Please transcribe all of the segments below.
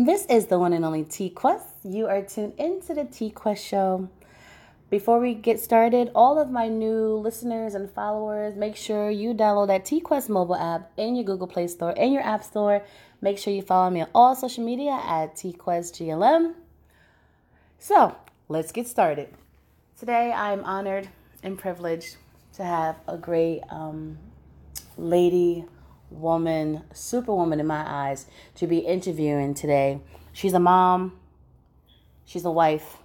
This is the one and only T Quest. You are tuned into the T Quest show. Before we get started, all of my new listeners and followers, make sure you download that T Quest mobile app in your Google Play Store and your App Store. Make sure you follow me on all social media at TQuestGLM. So, let's get started. Today, I'm honored and privileged to have a great um, lady woman, superwoman in my eyes, to be interviewing today. She's a mom, she's a wife,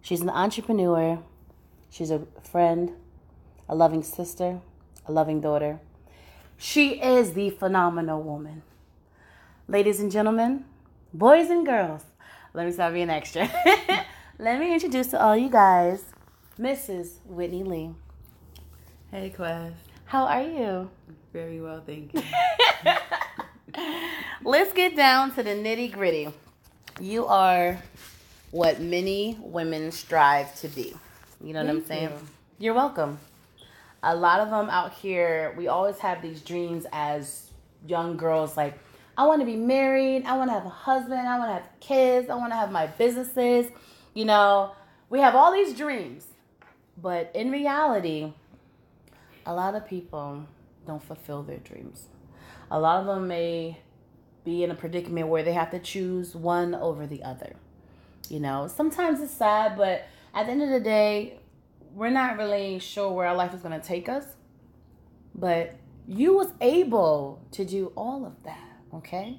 she's an entrepreneur, she's a friend, a loving sister, a loving daughter. She is the phenomenal woman. Ladies and gentlemen, boys and girls, let me stop being extra. let me introduce to all you guys Mrs. Whitney Lee. Hey, Quest. How are you? Very well, thank you. Let's get down to the nitty gritty. You are what many women strive to be. You know what I'm saying? you. You're welcome. A lot of them out here, we always have these dreams as young girls like, I want to be married, I want to have a husband, I want to have kids, I want to have my businesses. You know, we have all these dreams. But in reality, a lot of people don't fulfill their dreams. A lot of them may be in a predicament where they have to choose one over the other. You know, sometimes it's sad, but at the end of the day, we're not really sure where our life is going to take us. But you was able to do all of that, okay?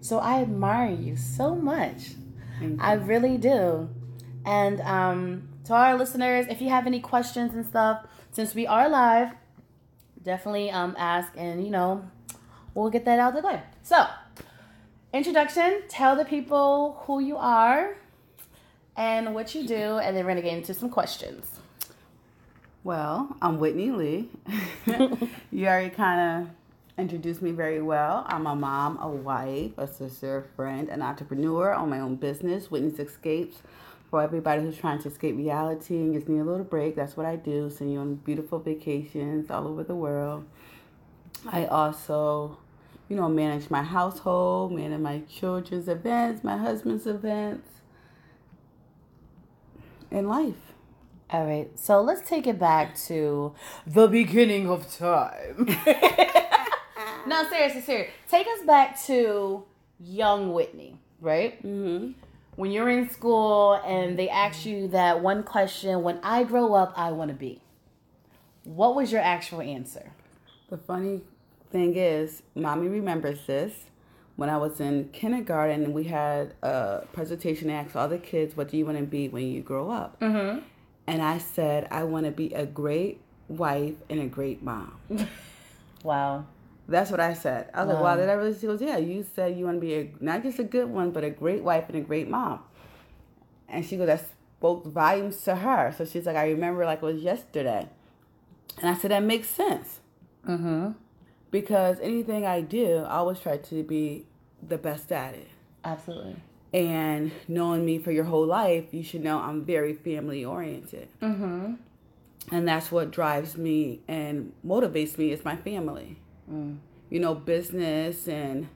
So I admire you so much. Thank I really do. And um, to our listeners, if you have any questions and stuff, since we are live, definitely um, ask and you know we'll get that out of the way. So, introduction. Tell the people who you are and what you do, and then we're gonna get into some questions. Well, I'm Whitney Lee. you already kind of introduced me very well. I'm a mom, a wife, a sister, a friend, an entrepreneur, on my own business, Whitney's Escapes. For everybody who's trying to escape reality and just need a little break, that's what I do. Send you on beautiful vacations all over the world. I also, you know, manage my household, manage my children's events, my husband's events, and life. All right, so let's take it back to the beginning of time. no, seriously, seriously. Take us back to young Whitney, right? Mm-hmm. When you're in school and they ask you that one question, when I grow up, I want to be. What was your actual answer? The funny thing is, mommy remembers this. When I was in kindergarten, we had a presentation that asked all the kids, "What do you want to be when you grow up?" Mm-hmm. And I said, "I want to be a great wife and a great mom." Wow. That's what I said. I was like, Wow. "Wow, did I really?" She goes, "Yeah, you said you want to be a not just a good one, but a great wife and a great mom." And she goes, "That spoke volumes to her." So she's like, "I remember like it was yesterday," and I said, "That makes sense." Mm-hmm. because anything I do, I always try to be the best at it. Absolutely. And knowing me for your whole life, you should know I'm very family oriented. Mm-hmm. And that's what drives me and motivates me is my family. Mm. You know, business and,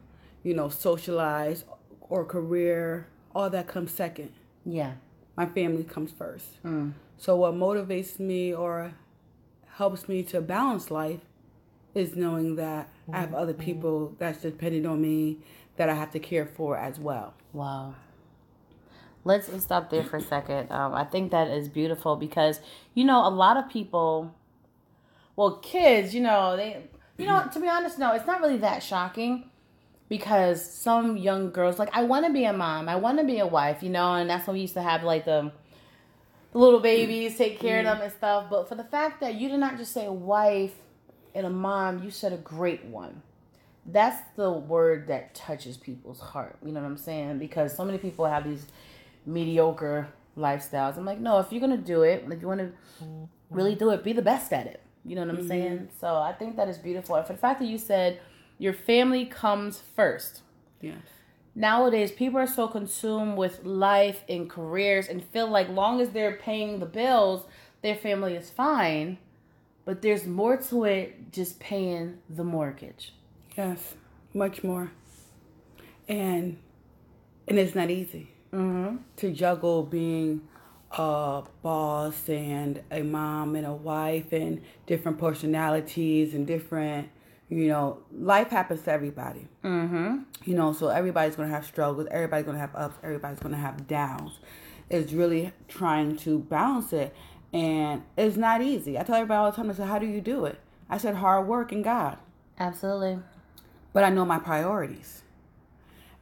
you know, socialize or career, all that comes second. Yeah. My family comes first. Mm. So what motivates me or helps me to balance life is knowing that I have other people that's dependent on me that I have to care for as well. Wow. Let's let's stop there for a second. Um, I think that is beautiful because you know a lot of people, well, kids, you know they, you know, to be honest, no, it's not really that shocking because some young girls like I want to be a mom, I want to be a wife, you know, and that's when we used to have like the, the little babies, take care of them and stuff. But for the fact that you did not just say a wife and a mom, you said a great one that's the word that touches people's heart. You know what I'm saying? Because so many people have these mediocre lifestyles. I'm like, no, if you're gonna do it, if you want to really do it, be the best at it. You know what I'm saying? So I think that is beautiful. And for the fact that you said your family comes first. Yes. Nowadays, people are so consumed with life and careers and feel like long as they're paying the bills, their family is fine. But there's more to it just paying the mortgage. Yes. Much more. And and it's not easy mm-hmm. to juggle being a boss and a mom and a wife and different personalities and different you know life happens to everybody. Mm-hmm. you know so everybody's gonna have struggles everybody's gonna have ups everybody's gonna have downs. It's really trying to balance it and it's not easy. I tell everybody all the time i said how do you do it? I said hard work and god. Absolutely. But i know my priorities.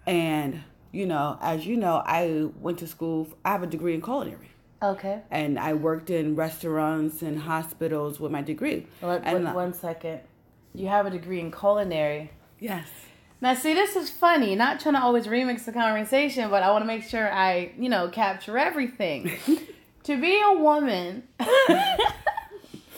And you know as you know i went to school i have a degree in culinary Okay. And I worked in restaurants and hospitals with my degree. Well, and, wait, one second. You have a degree in culinary. Yes. Now, see, this is funny. Not trying to always remix the conversation, but I want to make sure I, you know, capture everything. to be a woman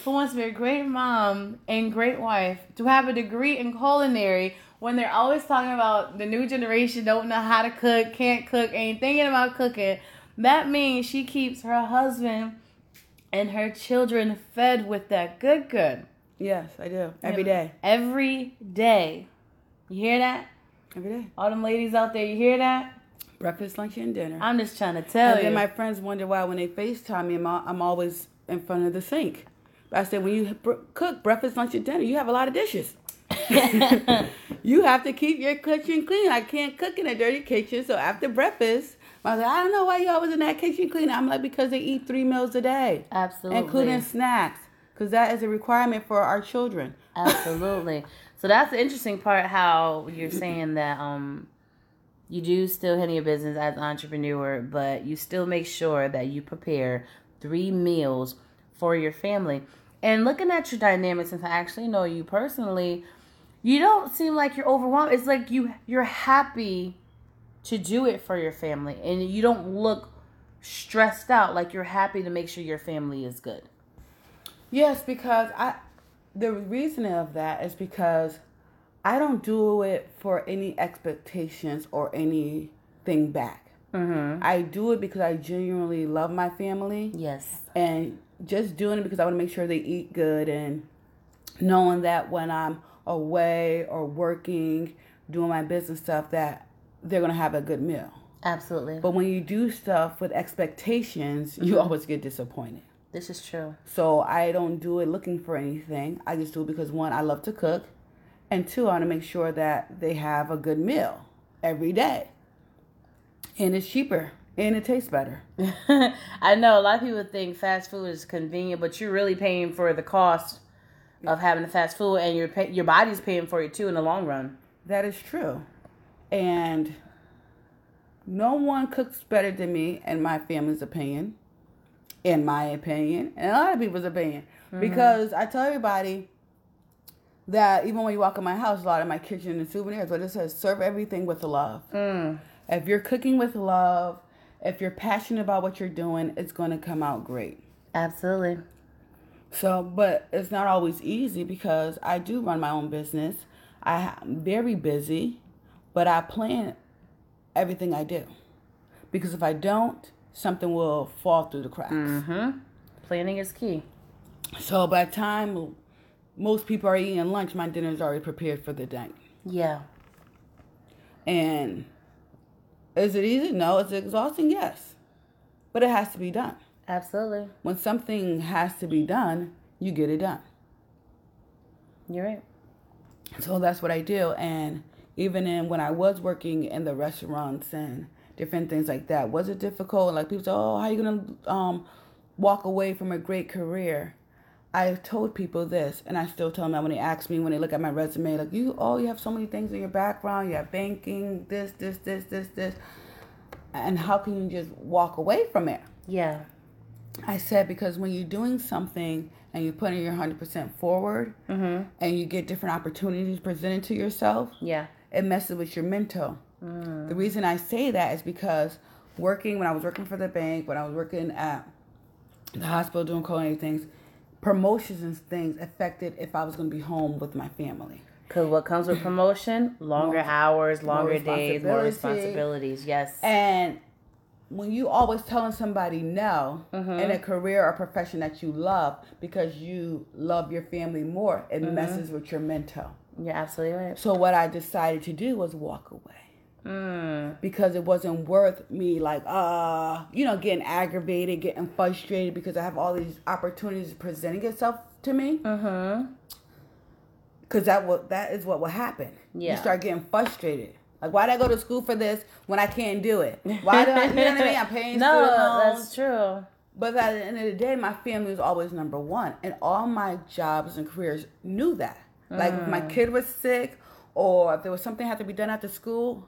who wants to be a great mom and great wife, to have a degree in culinary when they're always talking about the new generation don't know how to cook, can't cook, ain't thinking about cooking that means she keeps her husband and her children fed with that good good. Yes, I do. Every day. Every day. You hear that? Every day. All them ladies out there, you hear that? Breakfast, lunch, and dinner. I'm just trying to tell and you. And my friends wonder why when they FaceTime me, I'm, I'm always in front of the sink. But I said, when you cook breakfast, lunch, and dinner, you have a lot of dishes. you have to keep your kitchen clean. I can't cook in a dirty kitchen. So after breakfast, I was like, I don't know why you always in that kitchen cleaning. I'm like, because they eat three meals a day. Absolutely. Including snacks. Because that is a requirement for our children. Absolutely. so that's the interesting part how you're saying that um you do still handle your business as an entrepreneur, but you still make sure that you prepare three meals for your family. And looking at your dynamics, since I actually know you personally, you don't seem like you're overwhelmed. It's like you you're happy to do it for your family and you don't look stressed out like you're happy to make sure your family is good. Yes, because I the reason of that is because I don't do it for any expectations or anything back. Mm-hmm. I do it because I genuinely love my family. Yes. And just doing it because I want to make sure they eat good and knowing that when I'm away or working, doing my business stuff, that they're going to have a good meal. Absolutely. But when you do stuff with expectations, you mm-hmm. always get disappointed. This is true. So I don't do it looking for anything. I just do it because one, I love to cook, and two, I want to make sure that they have a good meal every day. And it's cheaper and it tastes better. I know a lot of people think fast food is convenient, but you're really paying for the cost of having the fast food, and your your body's paying for it too in the long run. That is true. And no one cooks better than me, in my family's opinion, in my opinion, and a lot of people's opinion. Mm-hmm. Because I tell everybody that even when you walk in my house, a lot of my kitchen and souvenirs, but it says serve everything with love. Mm. If you're cooking with love, if you're passionate about what you're doing, it's going to come out great. Absolutely. So, but it's not always easy because I do run my own business. I'm very busy but I plan everything I do. Because if I don't, something will fall through the cracks. Mm-hmm. Planning is key. So by the time most people are eating lunch, my dinner is already prepared for the day. Yeah. And is it easy? No. Is it exhausting? Yes. But it has to be done. Absolutely. When something has to be done, you get it done. You're right. So that's what I do. And even in when I was working in the restaurants and different things like that, was it difficult? Like people say, "Oh, how are you gonna um, walk away from a great career?" I told people this, and I still tell them that when they ask me, when they look at my resume, like you, oh, you have so many things in your background. You have banking, this, this, this, this, this, and how can you just walk away from it? Yeah. I said because when you're doing something and you're putting your hundred percent forward, mm-hmm. and you get different opportunities presented to yourself. Yeah it messes with your mental. Mm. The reason I say that is because working when I was working for the bank, when I was working at the hospital doing culinary things, promotions and things affected if I was going to be home with my family. Because what comes with promotion? Longer more, hours, longer more days, more responsibilities. Yes. And when you always telling somebody no mm-hmm. in a career or profession that you love because you love your family more, it mm-hmm. messes with your mental. You're absolutely right. So what I decided to do was walk away. Mm. because it wasn't worth me like uh you know getting aggravated getting frustrated because i have all these opportunities presenting itself to me Mm-hmm. because that will that is what will happen Yeah. you start getting frustrated like why did i go to school for this when i can't do it why do i you know what i mean i'm paying No, that's true. but at the end of the day my family was always number one and all my jobs and careers knew that like if my ah. kid was sick or if there was something had to be done after school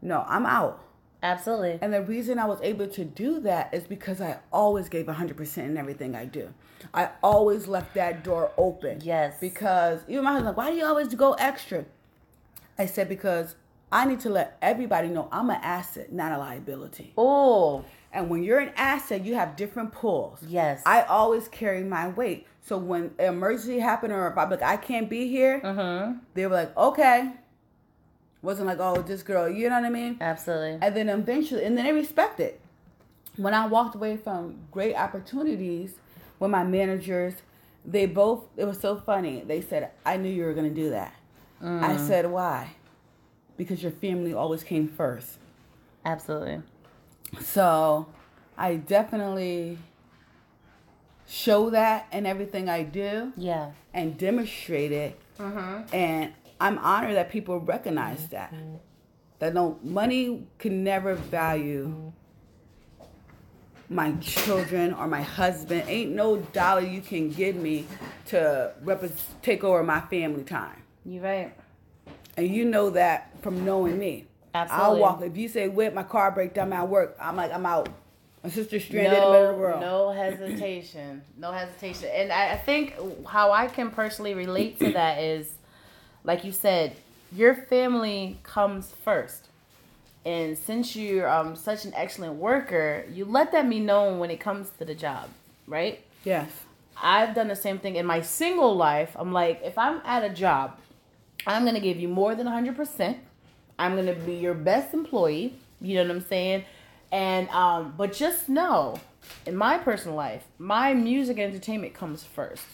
no i'm out Absolutely. and the reason I was able to do that is because I always gave 100% in everything I do. I always left that door open. Yes. Because even my husband's like, why do you always go extra? I said, because I need to let everybody know I'm an asset, not a liability. Oh, And when you're an asset, you have different pulls. yes. I always carry my weight. So when an emergency happened or if I'm like, I can't be here, mm-hmm. they were like, okay. Wasn't like, oh, this girl, you know what I mean? Absolutely. And then eventually, and then they respect it. When I walked away from great opportunities with my managers, they both, it was so funny. They said, I knew you were going to do that. I said, why? Because your family always came first. Absolutely. So I definitely show that in everything I do Yeah. and demonstrate it. Mm-hmm. And I'm honored that people recognize that. That no money can never value my children or my husband. Ain't no dollar you can give me to rep- take over my family time. You're right. And you know that from knowing me. Absolutely. I'll walk. If you say, "Whip, my car break down, I'm at work," I'm like, I'm out. My sister stranded in the middle of the No, world. no hesitation. No hesitation. And I, I think how I can personally relate to that is, like you said, your family comes first. And since you're um, such an excellent worker, you let that be known when it comes to the job, right? Yes. I've done the same thing in my single life. I'm like, if I'm at a job, I'm gonna give you more than 100%. I'm gonna be your best employee. You know what I'm saying? And um, but just know, in my personal life, my music entertainment comes first.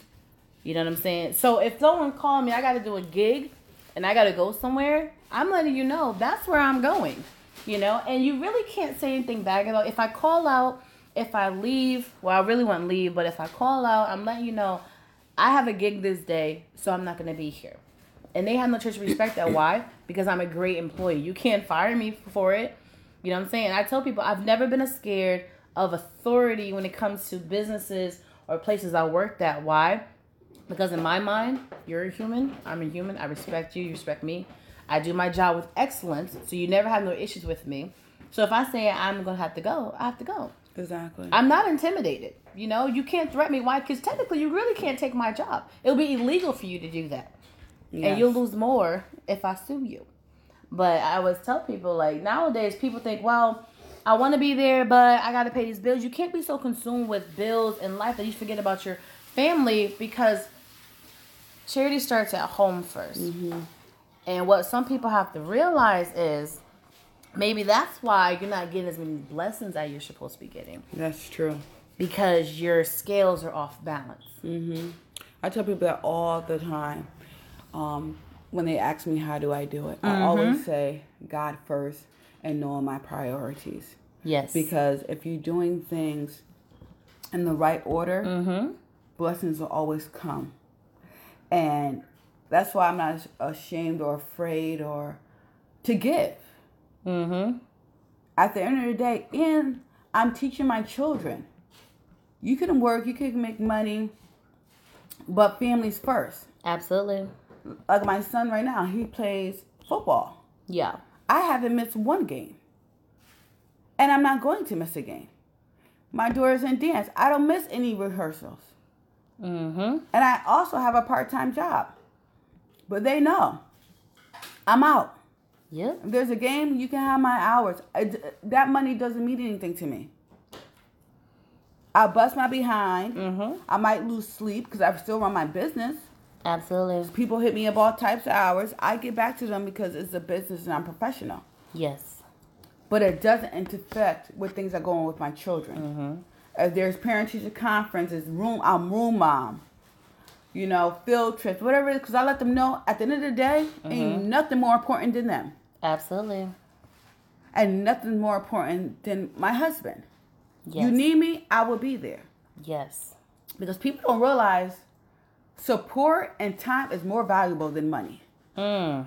You know what I'm saying? So if someone called me, I got to do a gig, and I got to go somewhere. I'm letting you know that's where I'm going. You know, and you really can't say anything bad about. If I call out, if I leave, well, I really want to leave, but if I call out, I'm letting you know I have a gig this day, so I'm not gonna be here. And they have no to respect that. Why? Because I'm a great employee. You can't fire me for it. You know what I'm saying? I tell people I've never been scared of authority when it comes to businesses or places I worked at. Why? Because in my mind, you're a human. I'm a human. I respect you. You respect me. I do my job with excellence, so you never have no issues with me. So if I say I'm gonna have to go, I have to go. Exactly. I'm not intimidated. You know, you can't threaten me. Why? Because technically, you really can't take my job. It'll be illegal for you to do that, and you'll lose more if I sue you. But I always tell people like nowadays, people think, well, I want to be there, but I got to pay these bills. You can't be so consumed with bills and life that you forget about your family because charity starts at home 1st And what some people have to realize is maybe that's why you're not getting as many blessings as you're supposed to be getting That's true. because your scales are off balance. hmm I tell people that all the time. Um, when they ask me how do I do it, I always say God first and knowing my priorities. Yes. Because if you're doing things in the right order, mm-hmm. blessings will always come. And that's why I'm not ashamed or afraid or to give. Mm-hmm. At the end of the day, and I'm teaching my children. You can work, you can make money, but families first. Absolutely. Like my son right now, he plays football. Yeah. I haven't missed one game. And I'm not going to miss a game. My daughter's in dance. I don't miss any rehearsals. Mm-hmm. And I also have a part time job. But they know I'm out. Yep. If there's a game, you can have my hours. I- that money doesn't mean anything to me. I bust my behind. Mm-hmm. I might lose sleep because I still run my business. Absolutely. People hit me up all types of hours. I get back to them because it's a business and I'm professional. Yes. But it doesn't interfere with things that go on with my children. Mm-hmm. If there's parent teacher conferences, room, I'm room mom. You know, field trips, whatever it is, because I let them know at the end of the day, ain't nothing more important than them. Absolutely. And nothing more important than my husband. Yes. You need me, I will be there. yes. Because people don't realize support and time is more valuable than money. Mm.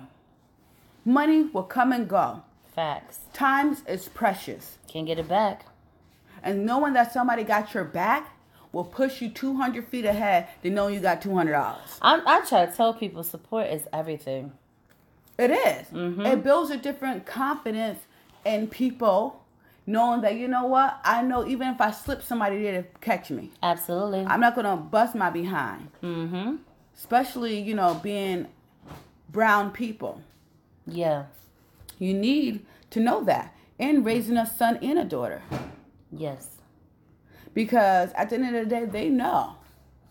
Money will come and go. Facts. Times is precious. Can't get it back. And knowing that somebody got your back will push you 200 feet ahead than knowing you got $200. I'm, I try to tell people support is everything. It is. Mm-hmm. It builds a different confidence in people knowing that, you know what, I know even if I slip, somebody there to catch me. Absolutely. I'm not going to bust my behind. mm-hmm. Especially, you know, being brown people. Yeah. You need to know that in raising a son and a daughter. Yes. Because at the end of the day, they know.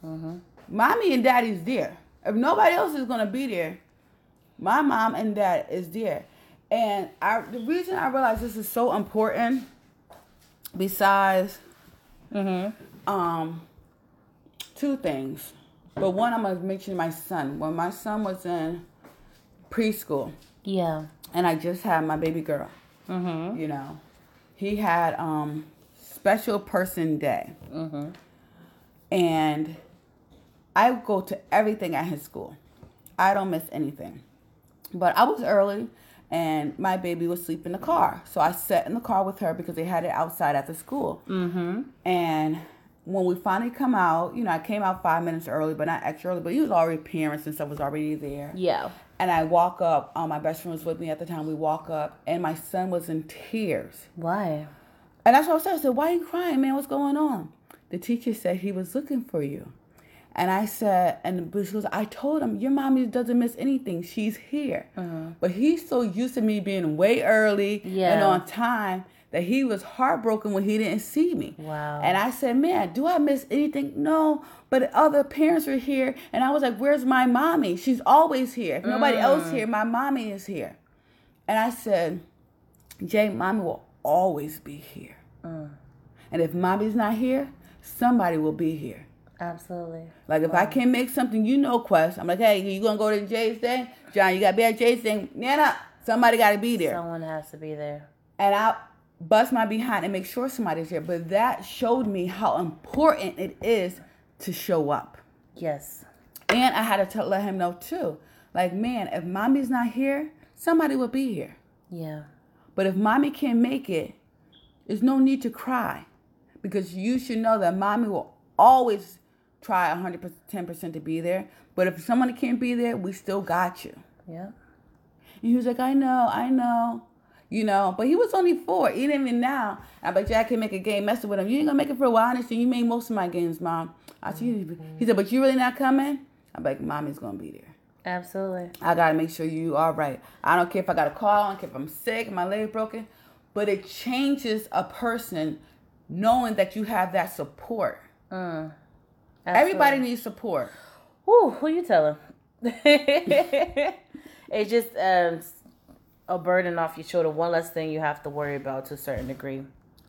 Mm-hmm. Mommy and daddy's there. If nobody else is going to be there, my mom and dad is there. And I, the reason I realize this is so important, besides Mm-hmm. um, two things. But one, I'm going to mention my son. When my son was in preschool, Yeah. and I just had my baby girl, Mm-hmm. you know, he had um, special person day. Mm-hmm. and I go to everything at his school. I don't miss anything. But I was early and my baby was asleep in the car. So I sat in the car with her because they had it outside at the school. Mm-hmm. And when we finally come out, you know, I came out five minutes early, but not extra early, but he was already parents and stuff was already there. Yeah. And I walk up, um, my best friend was with me at the time. We walk up and my son was in tears. Why? And that's what I said. I said, Why are you crying, man? What's going on? The teacher said he was looking for you. And I said, and she goes, I told him, your mommy doesn't miss anything. She's here. Uh-huh. But he's so used to me being way early and on time that he was heartbroken when he didn't see me. Wow. And I said, man, do I miss anything? No. But other parents are here. And I was like, where's my mommy? She's always here. If nobody mm. else here, my mommy is here. And I said, Jay, mommy will always be here. Mm. And if mommy's not here, somebody will be here. Absolutely. Like if I can't make something, you know, Quest. I'm like, hey, you gonna go to Jay's thing? John, you gotta be at Jay's thing. Nana, somebody gotta be there. Someone has to be there. And I bust my behind and make sure somebody's there. But that showed me how important it is to show up. Yes. And I had to tell, let him know too. Like, man, if mommy's not here, somebody will be here. Yeah. But if mommy can't make it, there's no need to cry. Because you should know that mommy will always try 110% to be there. But if someone can't be there, we still got you. Yeah. And he was like, I know, I know. You know, but he was only four. Even even now, I bet you I can make a game messing with him. You ain't gonna make it for a while. Understand you made most of my games, mom. I said, he said, but you really not coming? I'm like, mommy's gonna be there. Absolutely. I gotta make sure you are right. I don't care if I got a call, I don't care if I'm sick, my leg broken, but it changes a person knowing that you have that support. Mm. Everybody needs support. Whew, who you telling? it's just um, a burden off your shoulder. One less thing you have to worry about to a certain degree.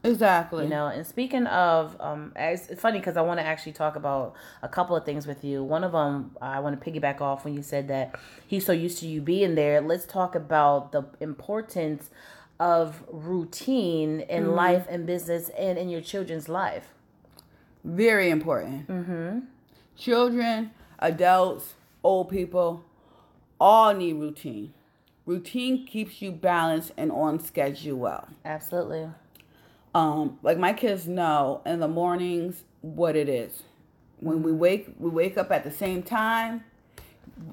Exactly. You know, and speaking of, um, it's, it's funny because I want to actually talk about a couple of things with you. One of them, I want to piggyback off when you said that he's so used to you being there. Let's talk about the importance of routine in life and business and in your children's life. Very important. Mm-hmm. Children, adults, old people, all need routine. Routine keeps you balanced and on schedule. Well. Absolutely. um like my kids know in the mornings what it is when we wake we wake up at the same time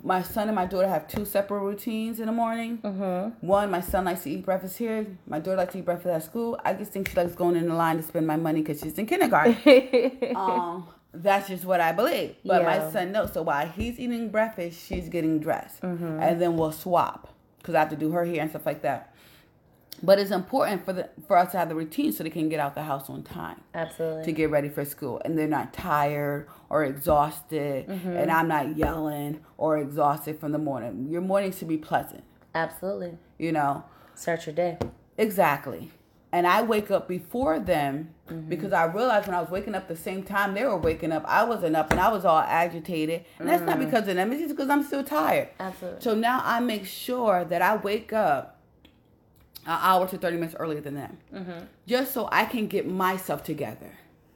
my son and my daughter have two separate routines in the morning. Mm-hmm. one my son likes to eat breakfast here. My daughter likes to eat breakfast at school. I just think she likes going in the line to spend my money because she's in kindergarten. Um that's just what i believe. But Yeah. my son knows so while he's eating breakfast she's getting dressed. And then we'll swap because i have to do her hair and stuff like that but it's important for the for us to have the routine so they can get out the house on time Absolutely. to get ready for school and they're not tired or exhausted mm-hmm. and I'm not yelling or exhausted from the morning. Your morning should be pleasant, Absolutely. you know. Start your day. Exactly. And I wake up before them mm-hmm. because I realized when I was waking up the same time they were waking up, I wasn't up and I was all agitated. And that's not mm-hmm. because of them, it's just because I'm still tired. Absolutely. So now I make sure that I wake up an hour to 30 minutes earlier than them. Mm-hmm. Just so I can get myself together.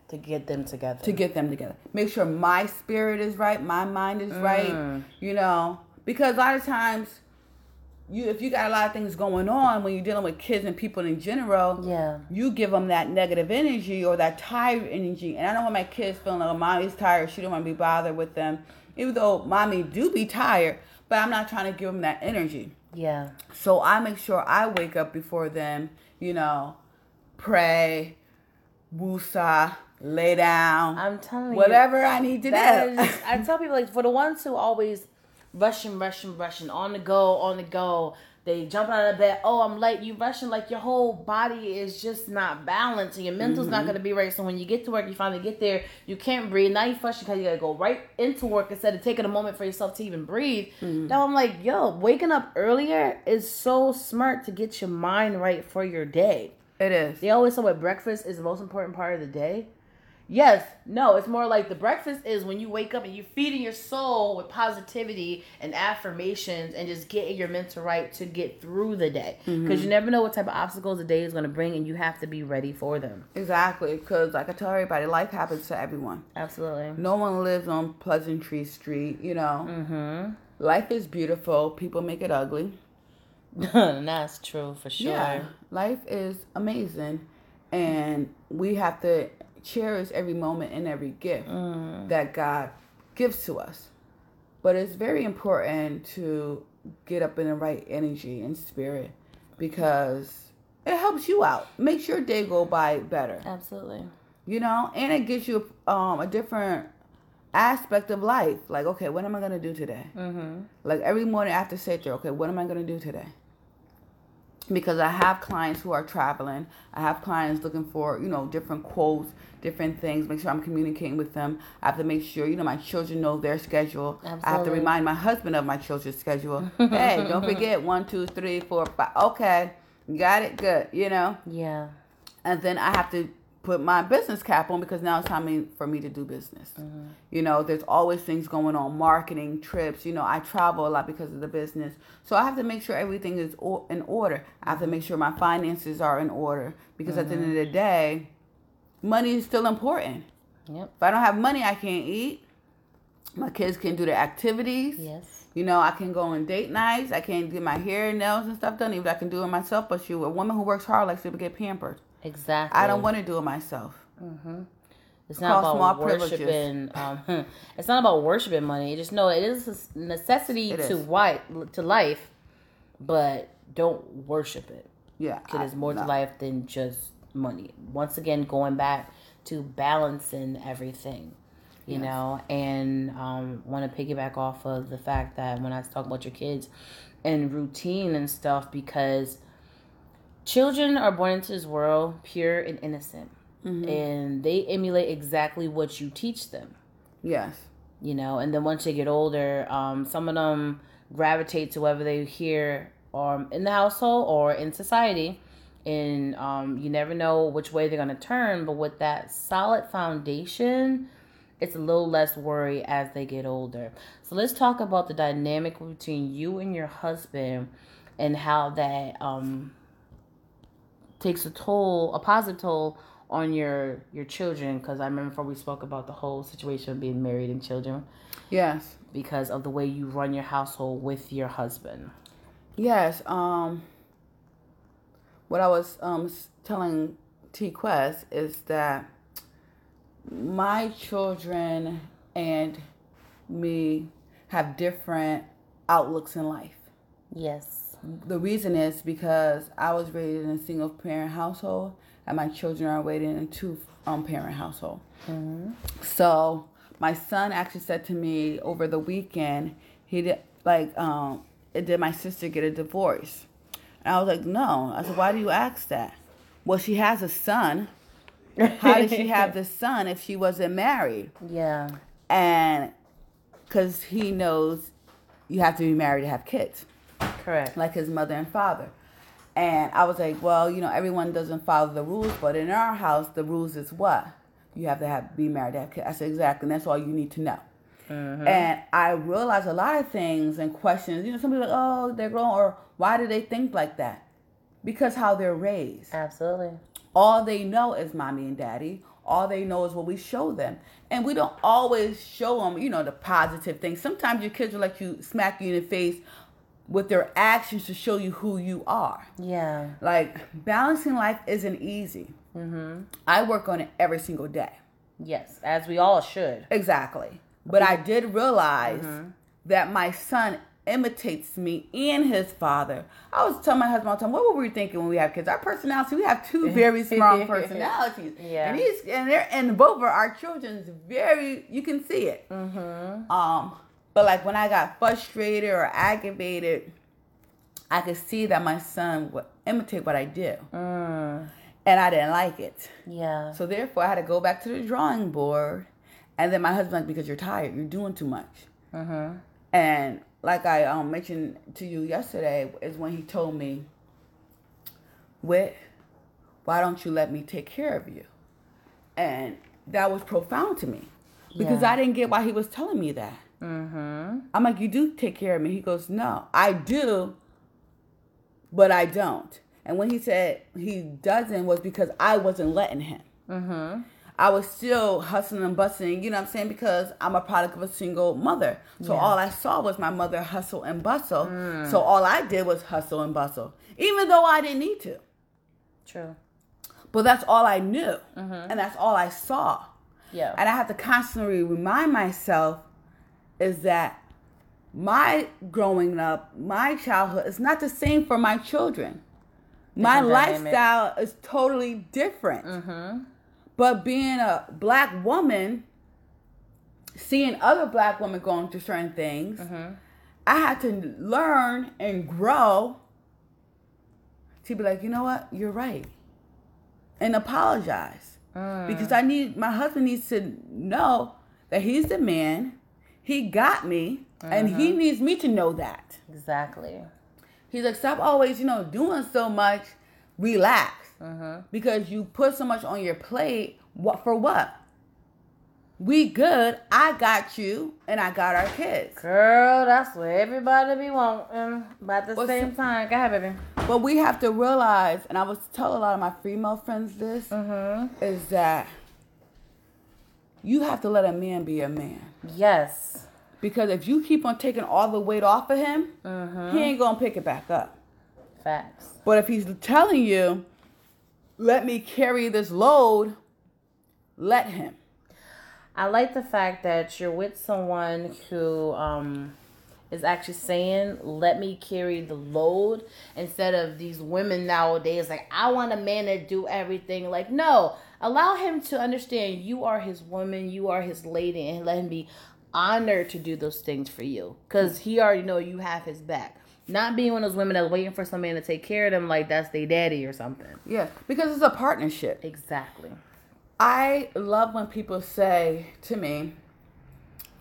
To get them together. To get them together. Make sure my spirit is right, my mind is mm. right, you know, because a lot of times you if you got a lot of things going on when you're dealing with kids and people in general, yeah, you give them that negative energy or that tired energy. And I don't want my kids feeling like oh, mommy's tired, she don't want to be bothered with them, even though mommy do be tired, but I'm not trying to give them that energy. Yeah. So I make sure I wake up before them, you know, pray, woosah, lay down. I'm telling whatever you, whatever I need to do. I tell people like for the ones who always rushing, rushing, rushing, on the go, on the go. They jump out of bed. Oh, I'm late. You rushing like your whole body is just not balanced, and your mental's mm-hmm. not gonna be right. So when you get to work, you finally get there, you can't breathe. Now you're frustrated because you gotta go right into work instead of taking a moment for yourself to even breathe. Mm-hmm. Now I'm like, yo, waking up earlier is so smart to get your mind right for your day. It is. They always say what breakfast is the most important part of the day. Yes, no, it's more like the breakfast is when you wake up and you're feeding your soul with positivity and affirmations and just getting your mental right to get through the day. Because mm-hmm. you never know what type of obstacles the day is going to bring and you have to be ready for them. Exactly. Because, like I tell everybody, life happens to everyone. Absolutely. No one lives on Pleasantry Street, you know. Mm-hmm. Life is beautiful, people make it ugly. That's true for sure. Yeah, life is amazing. And we have to cherish every moment and every gift mm. that God gives to us. But it's very important to get up in the right energy and spirit because it helps you out. Makes your day go by better. Absolutely. You know, and it gives you um, a different aspect of life. Like, okay, what am I gonna do today? Mm-hmm. Like every morning I have to sit there. Okay, what am I gonna do today? Because I have clients who are traveling. I have clients looking for, you know, different quotes, different things, make sure I'm communicating with them. I have to make sure, you know, my children know their schedule. Absolutely. I have to remind my husband of my children's schedule. hey, don't forget one, two, three, four, five. Okay, got it, good, you know? Yeah. And then I have to put my business cap on because now it's time for me to do business. Mm-hmm. You know, there's always things going on, marketing, trips. You know, I travel a lot because of the business. So I have to make sure everything is in order. I have to make sure my finances are in order because mm-hmm. at the end of the mm-hmm. day, money is still important. Yep. If I don't have money, I can't eat. My kids can do their activities. Yes. You know, I can go on date nights. I can get my hair and nails and stuff done. Even I can do it myself. But you, a woman who works hard likes to get pampered. Exactly. I don't want to do it myself. Mm-hmm. It's not about worshiping. Um, it's not about worshiping money. Just know it is a necessity it to white to life, but don't worship it. Yeah, because there's more no. to life than just money. Once again, going back to balancing everything, you yes. know, and um, want to piggyback off of the fact that when I talk about your kids and routine and stuff, because children are born into this world pure and innocent mm-hmm. and they emulate exactly what you teach them. Yes. You know and then once they get older um, some of them gravitate to whatever they hear um, in the household or in society. And um, you never know which way they're going to turn but with that solid foundation it's a little less worry as they get older. So let's talk about the dynamic between you and your husband and how that um, takes a toll, a positive toll on your your children. Because I remember before we spoke about the whole situation of being married and children. Yes. Because of the way you run your household with your husband. Yes. Um. What I was um telling T Quest is that my children and me have different outlooks in life. Yes the reason is because I was raised in a single parent household, and my children are raised in a two um, parent household. Mm-hmm. So my son actually said to me over the weekend, he did like, um, did my sister get a divorce? And I was like, no. I said, why do you ask that? Well, she has a son. How did she have the son if she wasn't married? Yeah. And because he knows you have to be married to have kids. Correct. Like his mother and father. And I was like, well, you know, everyone doesn't follow the rules, but in our house, the rules is what? You have to have be married to have kids. I said, exactly. And that's all you need to know. Mm-hmm. And I realized a lot of things and questions. You know, some people like, oh, they're grown, or why do they think like that? because how they're raised. Absolutely. All they know is mommy and daddy. All they know is what we show them. And we don't always show them, you know, the positive things. Sometimes your kids will like you smack you in the face with their actions to show you who you are. Yeah. Like balancing life isn't easy. Mm-hmm. I work on it every single day. Yes, as we all should. Exactly. But I did realize that my son imitates me and his father. I was telling my husband all the time, what were we thinking when we have kids? Our personality, we have two very strong personalities. Yeah. And he's and they're and both of our children's very you can see it. Mm-hmm. Um, but like when I got frustrated or aggravated, I could see that my son would imitate what I do. Mm. And I didn't like it. Yeah. So therefore, I had to go back to the drawing board. And then my husband, like, because you're tired, you're doing too much. Mm-hmm. And like I um, mentioned to you yesterday, is when he told me, "Wit, why don't you let me take care of you?" And that was profound to me because Yeah. I didn't get why he was telling me that. Mm-hmm. I'm like, "You do take care of me." He goes, "No, I do, but I don't." And when he said he doesn't was because I wasn't letting him. Mm-hmm. I was still hustling and bustling, you know what I'm saying? Because I'm a product of a single mother. So Yeah. all I saw was my mother hustle and bustle. So all I did was hustle and bustle, even though I didn't need to. True. But that's all I knew. And that's all I saw. Yeah. And I have to constantly remind myself is that my growing up, my childhood is not the same for my children. My lifestyle is totally different. mm-hmm. But being a black woman, seeing other black women going through certain things, Mm-hmm. I had to learn and grow to be like, you know what, you're right, and apologize Mm. because I need my husband needs to know that he's the man, he got me, and he Mm-hmm. needs me to know that. Exactly. He's like, stop always, you know, doing so much. Relax. Mm-hmm. Because you put so much on your plate. What for what? We good. I got you, and I got our kids. Girl, that's what everybody be wanting. But at the What's same the- time, go ahead, baby. But we have to realize, and I was tell a lot of my female friends this, Mm-hmm. is that you have to let a man be a man. Yes. Because if you keep on taking all the weight off of him, Mm-hmm. he ain't gonna pick it back up. Facts. But if he's telling you, let me carry this load, let him. I like the fact that you're with someone who um is actually saying, "Let me carry the load," instead of these women nowadays like, "I want a man to do everything." Like, no, allow him to understand you are his woman, you are his lady, and let him be honored to do those things for you, because he already know you have his back. Not being one of those women that's waiting for some man to take care of them like that's their daddy or something. Yeah, because it's a partnership. Exactly. I love when people say to me,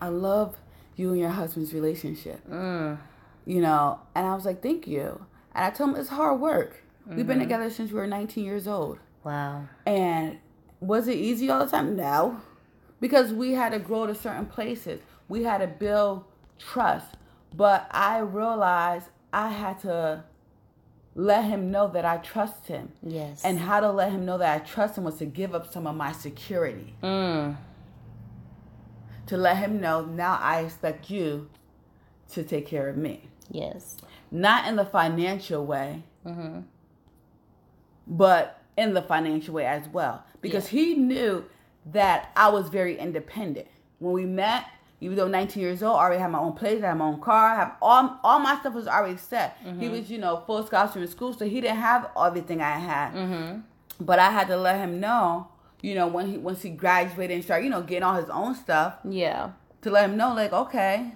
I love you and your husband's relationship. Mm. You know, and I was like, thank you. And I told him it's hard work. We've been together since we were 19 years old. Wow. And was it easy all the time? No. Because we had to grow to certain places. We had to build trust. But I realized I had to let him know that I trust him. Yes. And how to let him know that I trust him was to give up some of my security. mm. To let him know now I expect you to take care of me. Yes. Not in the financial way, Mm-hmm. but in the financial way as well. Because he knew that I was very independent. When we met, even though 19 years old, I already had my own place, I had my own car, I have all all my stuff was already set. He was, you know, full scholarship in school, so he didn't have everything I had. Mm-hmm. But I had to let him know, you know, when he once he graduated and started, you know, getting all his own stuff, Yeah. to let him know, like, okay,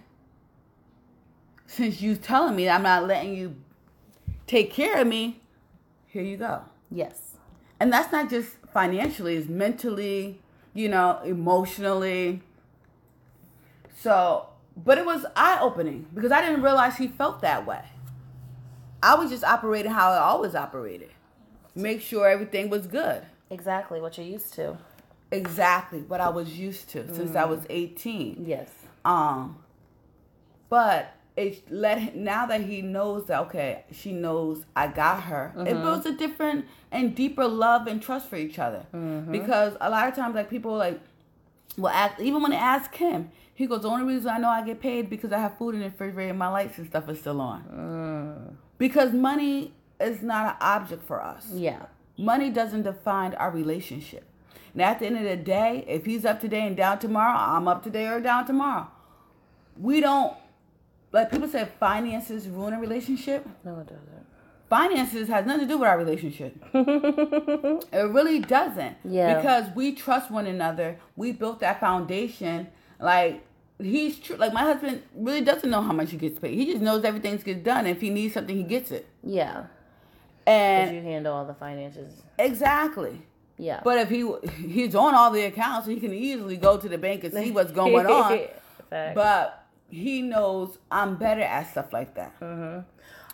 since you telling me I'm not letting you take care of me, here you go. Yes. And that's not just financially, it's mentally, you know, emotionally. So, but it was eye opening because I didn't realize he felt that way. I was just operating how I always operated. Make sure everything was good. Exactly what you're used to. Exactly what I was used to since I was 18. Yes. Um, but it let now that he knows that okay, she knows I got her. It Mm-hmm. builds a different and deeper love and trust for each other. Mm-hmm. Because a lot of times, like people like will ask, even when they ask him, he goes, "The only reason I know I get paid because I have food in the refrigerator and my lights and stuff is still on." Mm. Because money is not an object for us. Yeah. Money doesn't define our relationship. And at the end of the day, if he's up today and down tomorrow, I'm up today or down tomorrow. We don't like people say finances ruin a relationship. No, it doesn't. Finances has nothing to do with our relationship. it really doesn't. Yeah. Because we trust one another. We built that foundation. Like he's true. Like my husband really doesn't know how much he gets paid. He just knows everything's gets done. If he needs something, he gets it. Yeah. And you handle all the finances. exactly. Yeah. But if he he's on all the accounts, he can easily go to the bank and see what's going on. Facts. But he knows I'm better at stuff like that. Uh-huh.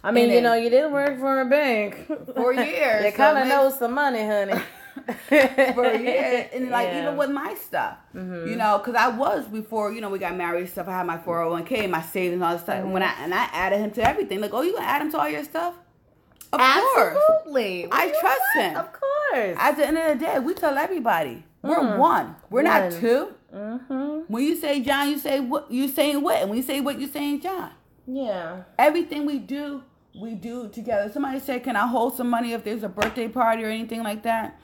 I mean, and you know, you did work for a bank For years, you kind of this- know some money, honey. For years, and like Yeah. even with my stuff, mm-hmm. you know, because I was before you know we got married and stuff. I had my 401k, my savings, all this stuff. And when I mm-hmm. and I added him to everything, like, oh, you gonna add him to all your stuff? Of course. Absolutely. I trust him. Of course. At the end of the day, we tell everybody we're mm-hmm. one. We're not One. 2 mm-hmm. When you say John, you say what you saying what, and when you say what, you saying John. Yeah. Everything we do, we do together. Somebody said, "Can I hold some money if there's a birthday party or anything like that?"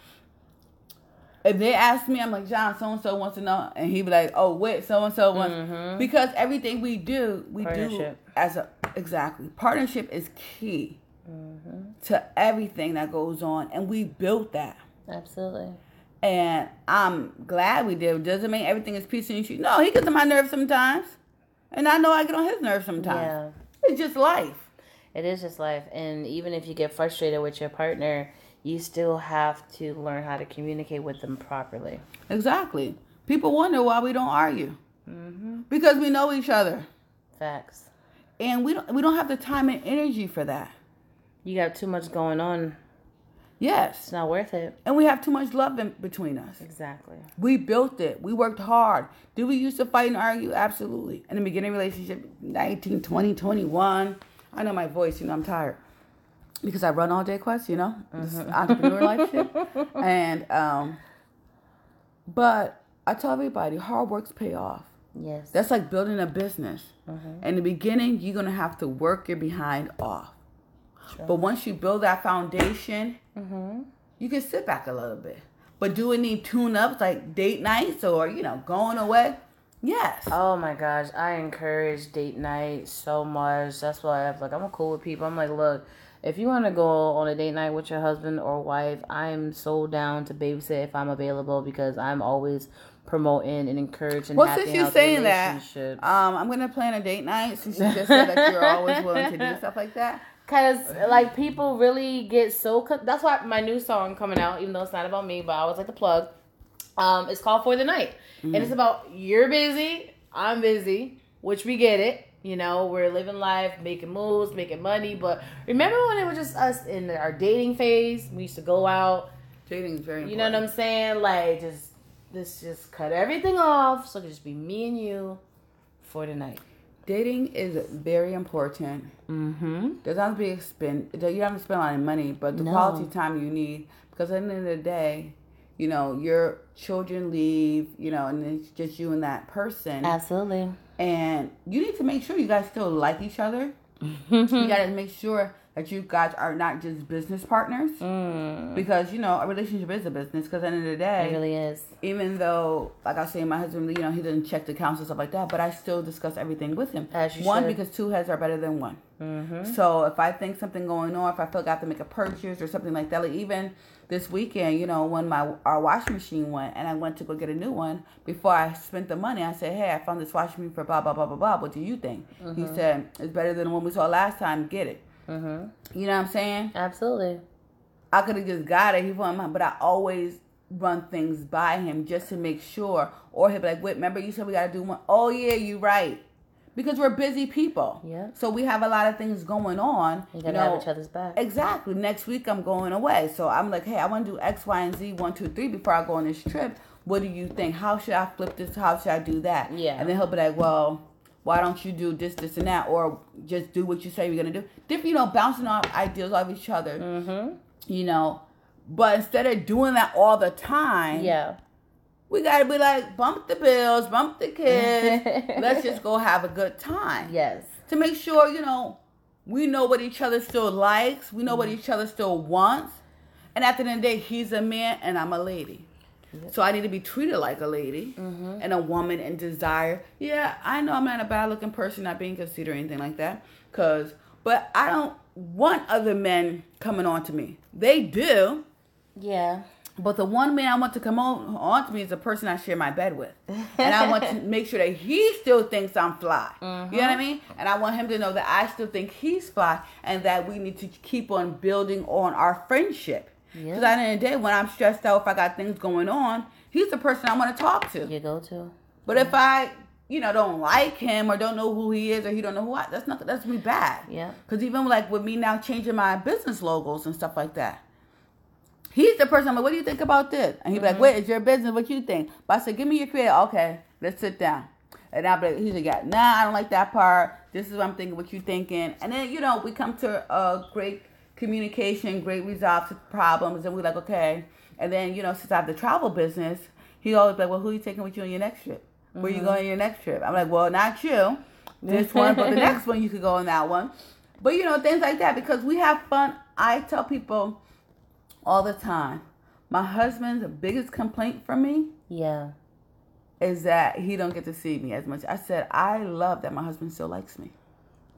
If they ask me, I'm like, John, so and so wants to know, and he'd be like, Oh, wait, so and so wants because everything we do, we do as a exactly partnership is key to everything that goes on, and we built that. Absolutely. And I'm glad we did. Doesn't mean everything is peace and shit. No, he gets on my nerves sometimes. And I know I get on his nerves sometimes. Yeah. It's just life. It is just life. And even if you get frustrated with your partner, you still have to learn how to communicate with them properly. Exactly. People wonder why we don't argue. Mm-hmm. Because we know each other. Facts. And we don't we don't have the time and energy for that. You got too much going on. It's Yes. not worth it. And we have too much love in between us. Exactly. We built it. We worked hard. Did we used to fight and argue? Absolutely. In the beginning relationship, 19, 20, 21. I know my voice, you know, I'm tired. Because I run all day quest, you know, this entrepreneur life shit. And um but I tell everybody hard works pay off. Yes. That's like building a business. In the beginning, you're gonna have to work your behind off. But once you build that foundation, you can sit back a little bit. But do it need tune ups like date nights or you know going away? Yes. Oh my gosh, I encourage date night so much. That's why I'm like, I'm cool with people. I'm like, look, if you want to go on a date night with your husband or wife, I'm so down to babysit if I'm available because I'm always promoting and encouraging. well, happy since you're saying that, um, I'm gonna plan a date night. Since you just said that you're always willing to do stuff like that. Cause like people really get so. Co- that's why my new song coming out, even though it's not about me, but I always like to plug. Um, it's called For the Night, and it's about you're busy, I'm busy, which we get it. You know, we're living life, making moves, making money. But remember when it was just us in our dating phase? We used to go out. Dating is very You important. know what I'm saying? Like just let's just cut everything off, so just be me and you for the night. Dating is very important. Mm-hmm. There's not be a spend. You don't have to spend a lot of money, but the No. quality time you need. Because at the end of the day, you know your children leave. You know, and it's just you and that person. Absolutely. and you need to make sure you guys still like each other. You got to make sure that you guys are not just business partners. Mm, Because you know a relationship is a business. Because at the end of the day, it really is. even though, like I was saying, my husband, you know, he doesn't check the accounts and stuff like that, but I still discuss everything with him. As you one, should. because two heads are better than one. Mm-hmm. So if I think something going on, if I feel like I have to make a purchase or something like that, like even this weekend, you know, when my our washing machine went and I went to go get a new one, before I spent the money, I said, Hey, I found this washing machine for blah blah blah blah blah. What do you think? He said, It's better than the one we saw last time, get it. Mm-hmm. You know what I'm saying? Absolutely. I could have just got it. He mine, but I always run things by him just to make sure. Or he'll be like, "Wait, remember you said we gotta do one? Oh yeah, you right." Because we're busy people. Yeah. So we have a lot of things going on. You gotta know. have each other's back. Exactly. Next week I'm going away. So I'm like, hey, I want to do X, Y, and Z, one, two, three before I go on this trip. What do you think? How should I flip this? How should I do that? Yeah. And then he'll be like, well, why don't you do this, this, and that, or just do what you say you're gonna do? Different, you know, bouncing off ideas off each other. Mm-hmm. You know, but instead of doing that all the time, Yeah. we gotta be like, bump the bills, bump the kids. Let's just go have a good time Yes. to make sure you know we know what each other still likes, we know what Mm-hmm. each other still wants, and at the end of the day, he's a man and I'm a lady. So I need to be treated like a lady Mm-hmm. and a woman and desire. Yeah, I know I'm not a bad looking person, not being considered or anything like that. Cause, but I don't want other men coming on to me. They do, Yeah. but the one man I want to come on, on to me is the person I share my bed with. And I want to make sure that he still thinks I'm fly. You know what I mean? And I want him to know that I still think he's fly and that we need to keep on building on our friendship. Because Yeah. at the end of the day, when I'm stressed out, if I got things going on, he's the person I want to talk to. You go to. But if I, you know, don't like him or don't know who he is or he don't know who I, that's not that's me bad. Yeah. Because even like with me now changing my business logos and stuff like that, he's the person. I'm like, what do you think about this? And he'd be like, mm-hmm. wait, it's your business. What you think? But I said, give me your creative. Okay, let's sit down. And I'll be like, he's like, yeah, nah, I don't like that part. This is what I'm thinking. What you thinking? And then you know we come to a great communication, great resolve to problems, and we're like, okay. And then you know since I have the travel business, he always be like, well, who are you taking with you on your next trip? Where you going on your next trip? I'm like, well, not you, this one, but the next one you could go on that one. But you know things like that because we have fun. I tell people all the time. My husband's biggest complaint from me Yeah. is that he don't get to see me as much. I said I love that my husband still likes me,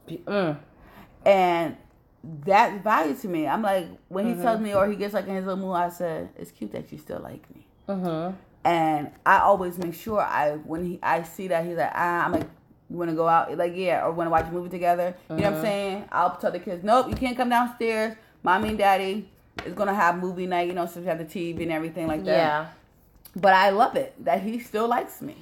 Mm. and that value to me. I'm like when he tells me or he gets like in his little mood, I said it's cute that you still like me. Mm-hmm. And I always make sure I when he I see that he's like ah I'm like you want to go out like yeah or want to watch a movie together. You know what I'm saying? I'll tell the kids nope you can't come downstairs. Mommy and daddy is gonna have movie night. You know since we have the TV and everything like that. Yeah. But I love it that he still likes me.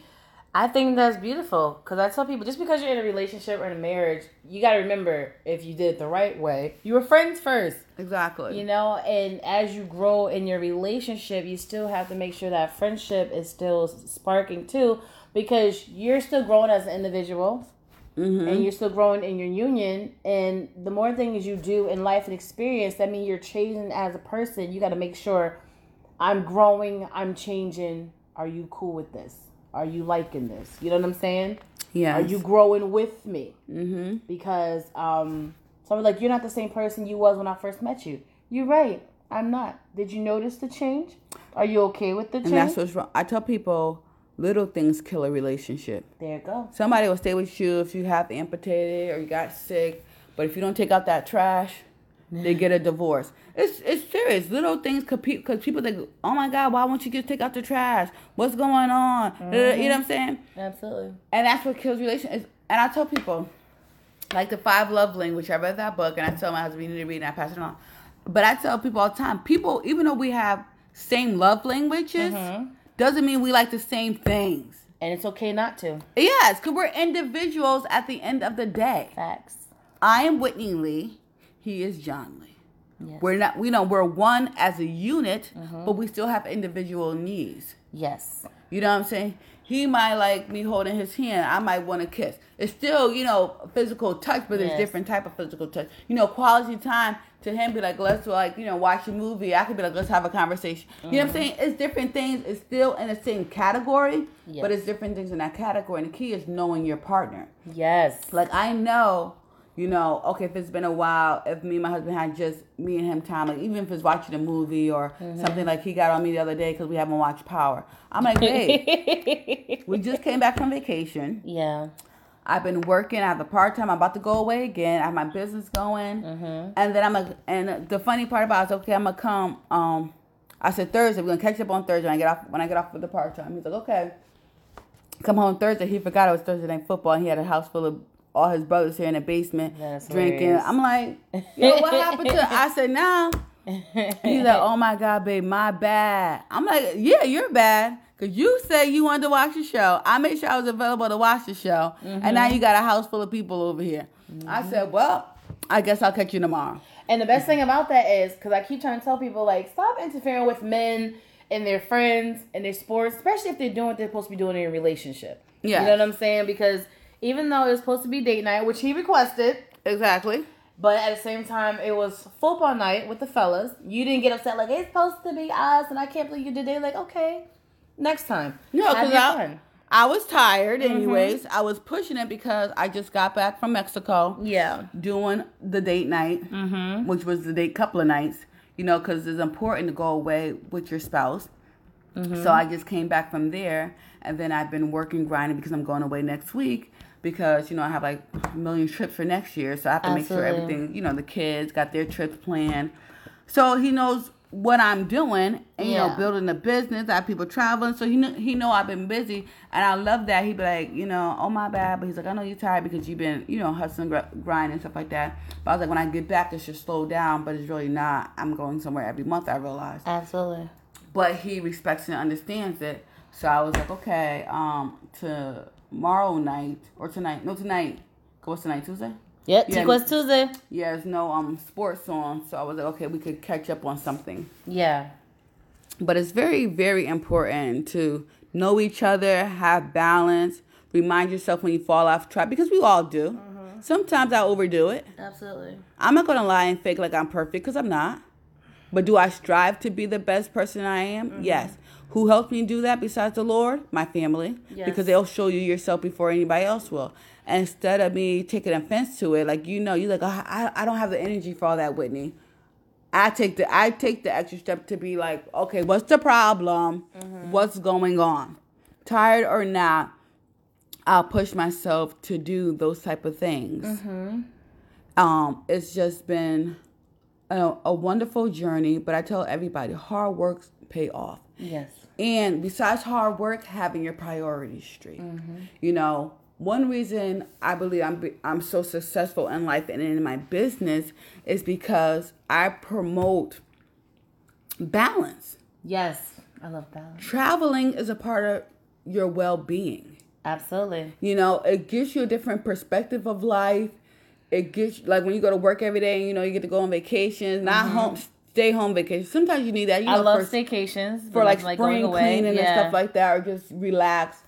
I think that's beautiful because I tell people just because you're in a relationship or in a marriage, you got to remember if you did it the right way, you were friends first, Exactly. you know. And as you grow in your relationship, you still have to make sure that friendship is still sparking too, because you're still growing as an individual mm-hmm. and you're still growing in your union. And the more things you do in life and experience, that means you're changing as a person. You got to make sure I'm growing, I'm changing. Are you cool with this? Are you liking this? You know what I'm saying? Yeah. Are you growing with me? Mm-hmm. Because um, someone like you're not the same person you was when I first met you. You're right. I'm not. Did you notice the change? Are you okay with the change? And that's what's wrong. I tell people little things kill a relationship. there you go. Somebody will stay with you if you have amputated or you got sick, but if you don't take out that trash, they get a divorce. It's it's serious. Little things compete because people think, oh my God, why won't you just take out the trash? What's going on? You know mm-hmm. what I'm saying? Absolutely. And that's what kills relationships. And I tell people, like the Five Love Language, I read that book and I tell my husband, you need to read it and I pass it on. But I tell people all the time, people, even though we have same love languages, mm-hmm. doesn't mean we like the same things. And it's okay not to. Yes, because we're individuals at the end of the day. Facts. I am Whitney Lee. He is John Lee. Yes. We're not, we know we're one as a unit, mm-hmm. but we still have individual needs. yes. You know what I'm saying? He might like me holding his hand. I might want to kiss. It's still, you know, physical touch, but there's Yes. different type of physical touch. You know, quality time to him be like, let's like, you know, watch a movie. I could be like, let's have a conversation. You know what I'm mm-hmm. saying? It's different things. It's still in the same category, but it's different things in that category. And the key is knowing your partner. Yes. Like I know, you know, okay, if it's been a while, if me and my husband had just me and him time, like even if it's watching a movie or Mm-hmm. something like he got on me the other day because we haven't watched Power. I'm like, hey, we just came back from vacation. yeah. I've been working. I have a part time. I'm about to go away again. I have my business going, Mm-hmm. and then I'm a. And the funny part about it is, okay, I'm gonna come. Um, I said Thursday. We're gonna catch up on Thursday when I get off. When I get off with the part time, he's like, okay. Come home Thursday. He forgot it was Thursday night football. And he had a house full of all his brothers here in the basement That's drinking. hilarious. I'm like, yo, what happened to? I said, now. He's like, oh my god, babe, my bad. I'm like, yeah, you're bad. Cause you said you wanted to watch the show. I made sure I was available to watch the show, and now mm-hmm. you got a house full of people over here. I mm-hmm. said, well, I guess I'll catch you tomorrow. And the best thing about that is because I keep trying to tell people like stop interfering with men and their friends and their sports, especially if they're doing what they're supposed to be doing in a relationship. Yeah. You know what I'm saying? Because even though it was supposed to be date night, which he requested. Exactly. But at the same time, it was football night with the fellas. You didn't get upset like it's supposed to be us, and I can't believe you did it. Like, okay, next time. No, because I. I was tired anyways. I was pushing it because I just got back from Mexico Yeah. doing the date night, Mm-hmm. which was the date couple of nights, you know, because it's important to go away with your spouse. Mm-hmm. So I just came back from there, and then I've been working grinding because I'm going away next week. Because you know I have like a million trips for next year, so I have to make sure everything. You know the kids got their trips planned, so he knows what I'm doing, and you know building a business. I have people traveling, so he know he know I've been busy, and I love that. He be like, you know, oh my bad, but he's like, I know you're tired because you've been, you know, hustling, gr- grinding and stuff like that. But I was like, when I get back, it should slow down, but it's really not. I'm going somewhere every month. I realize Absolutely. but he respects and understands it. So I was like, okay, um, tomorrow night or tonight? No, tonight. What's tonight? Tuesday? Yep. Yeah. T-Quest Tuesday. Yeah, there's no um sports on, so I was like, okay, we could catch up on something. Yeah. But it's very, very important to know each other, have balance, remind yourself when you fall off track because we all do. Sometimes I overdo it. Absolutely. I'm not gonna lie and fake like I'm perfect because I'm not. But do I strive to be the best person I am? Mm-hmm. Yes. Who helped me do that besides the Lord? My family. Yes. Because they'll show you yourself before anybody else will. And instead of me taking offense to it, like you know, you're like, "Oh, I, I don't have the energy for all that, Whitney. I take the I take the extra step to be like, okay, what's the problem? Mm-hmm. What's going on? Tired or not, I'll push myself to do those type of things. Mm-hmm. Um, it's just been a, a wonderful journey, but I tell everybody, hard work pay off. Yes. And besides hard work, having your priorities straight. Mm-hmm. You know, one reason I believe I'm I'm so successful in life and in my business is because I promote balance. Yes. I love balance. Traveling is a part of your well-being. Absolutely. You know, it gives you a different perspective of life. It gets like when you go to work every day, and you know, you get to go on vacations, not home, stay home vacation. Sometimes you need that. You Mm-hmm. I know, love for, staycations. for like going spring away. cleaning yeah. and stuff like that, or just relax.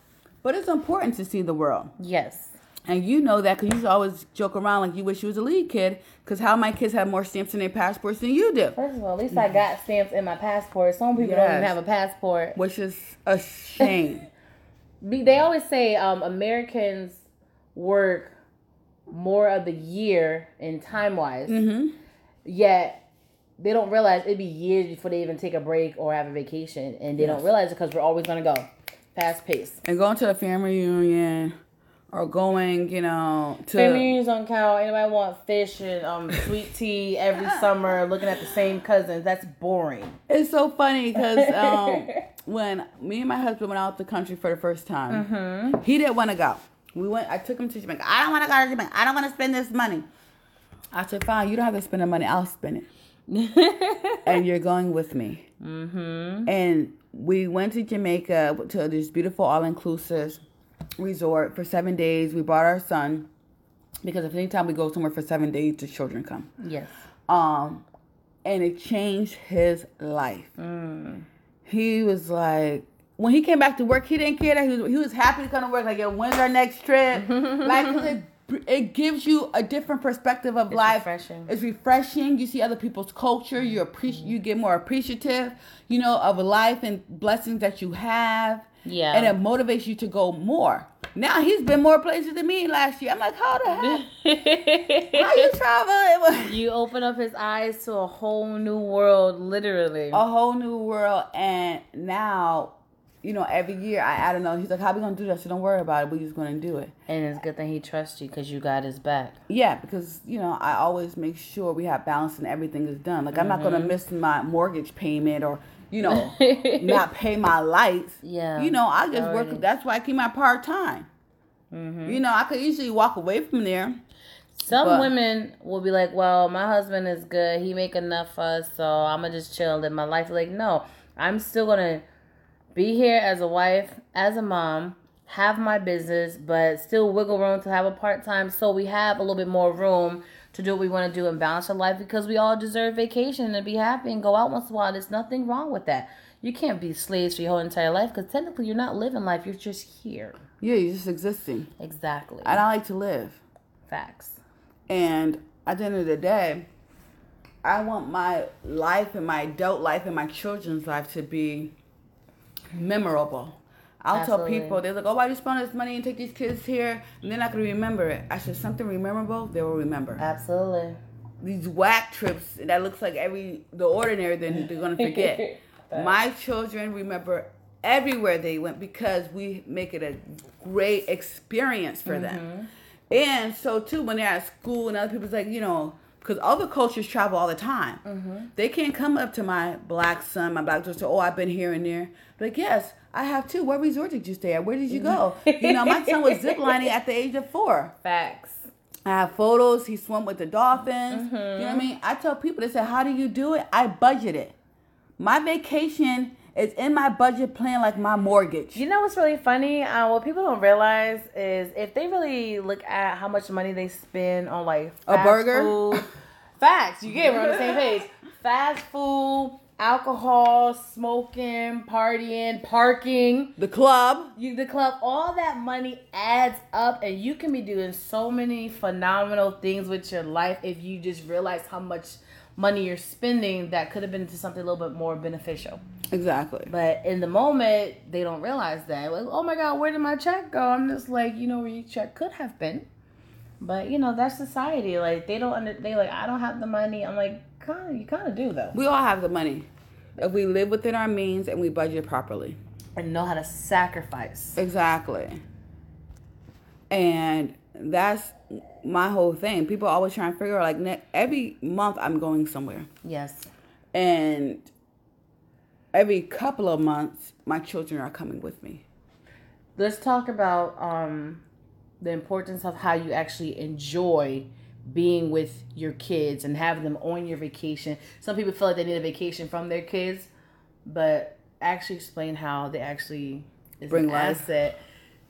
But it's important to see the world, Yes. and you know that because you always joke around like you wish you was a Lee kid. Because how my kids have more stamps in their passports than you do, First of all, at least I got stamps in my passport. Some people don't even have a passport. which is a shame. They always say um, Americans work more of the year in time wise, hmm yet they don't realize it'd be years before they even take a break or have a vacation, and they don't realize it because we're always gonna go fast paced. And going to a family reunion, or going, you know, to Family reunions don't count. Anybody want fish and um, sweet tea every summer, looking at the same cousins? That's boring. It's so funny because um, when me and my husband went out the country for the first time, Mm-hmm. he didn't want to go. We went. I took him to Jamaica. I don't want to go to Jamaica. I don't want to spend this money. I said, "Fine, you don't have to spend the money. I'll spend it, and you're going with me." mm-hmm. And we went to Jamaica to this beautiful all-inclusive resort for seven days. We brought our son because if anytime we go somewhere for seven days, the children come. Yes. Um, and it changed his life. Mm. He was like, when he came back to work, he didn't care that he was he was happy to come to work. Like, yo, when's our next trip? like, it it gives you a different perspective of It's life. refreshing. It's refreshing. You see other people's culture. You appreciate. You get more appreciative. You know of life and blessings that you have. Yeah. And it motivates you to go more. Now he's been more places than me last year. I'm like, how the heck? How you travel? you open up his eyes to a whole new world, literally. a whole new world and now you know every year i add another he's like how we gonna do that? So don't worry about it. We're just gonna do it. And it's good that he trusts you because you got his back. yeah because you know i always make sure we have balance and everything is done. Like i'm not gonna mm-hmm. miss my mortgage payment or you know not pay my lights. Yeah. you know i just work that's why i keep my part-time. Mm-hmm. You know i could easily walk away from there. Some But- women will be like, "Well, my husband is good. He make enough for us, so I'm gonna just chill, and live my life." Like, no, I'm still gonna be here as a wife, as a mom, have my business, but still wiggle room to have a part time, so we have a little bit more room to do what we want to do and balance our life because we all deserve vacation and be happy and go out once in a while. There's nothing wrong with that. You can't be slaves for your whole entire life because technically you're not living life. You're just here. Yeah, you're just existing. Exactly. And I like to live. Facts. And at the end of the day, I want my life and my adult life and my children's life to be memorable. I'll Absolutely. tell people, they're like, oh, why you spend this money and take these kids here? And they're not going to remember it. I said, something memorable, they will remember. Absolutely. These whack trips that looks like every the ordinary, then they're going to forget. my children remember everywhere they went because we make it a great experience for them. Mm-hmm. And so too, when they're at school and other people's like, you know, because other cultures travel all the time. Mm-hmm. They can't come up to my black son, my black daughter, say, oh, I've been here and there. Like, yes, I have too. What resort did you stay at? Where did you go? you know, my son was ziplining at the age of four. Facts. I have photos. He swam with the dolphins. You know what I mm-hmm. mean? I tell people, they say, how do you do it? I budget it. My vacation is in my budget plan like my mortgage. You know what's really funny? Uh, what people don't realize is if they really look at how much money they spend on like A burger? food, facts. You get. We're on the same page. Fast food, alcohol, smoking, partying, parking. The club. You, the club, all that money adds up, and you can be doing so many phenomenal things with your life if you just realize how much money you're spending that could have been to something a little bit more beneficial. Exactly. But in the moment, they don't realize that. Like, oh my God, where did my check go? I'm just like, you know, where your check could have been. But you know, that's society. Like they don't under. They like, I don't have the money. I'm like, kind of, you kind of do though, We all have the money. If we live within our means and we budget properly. and know how to sacrifice. Exactly. And that's my whole thing. People always try and figure out like ne- every month I'm going somewhere. Yes. And every couple of months my children are coming with me. Let's talk about um, the importance of how you actually enjoy being with your kids and having them on your vacation. Some people feel like they need a vacation from their kids, but actually explain how they actually is Bring an life. asset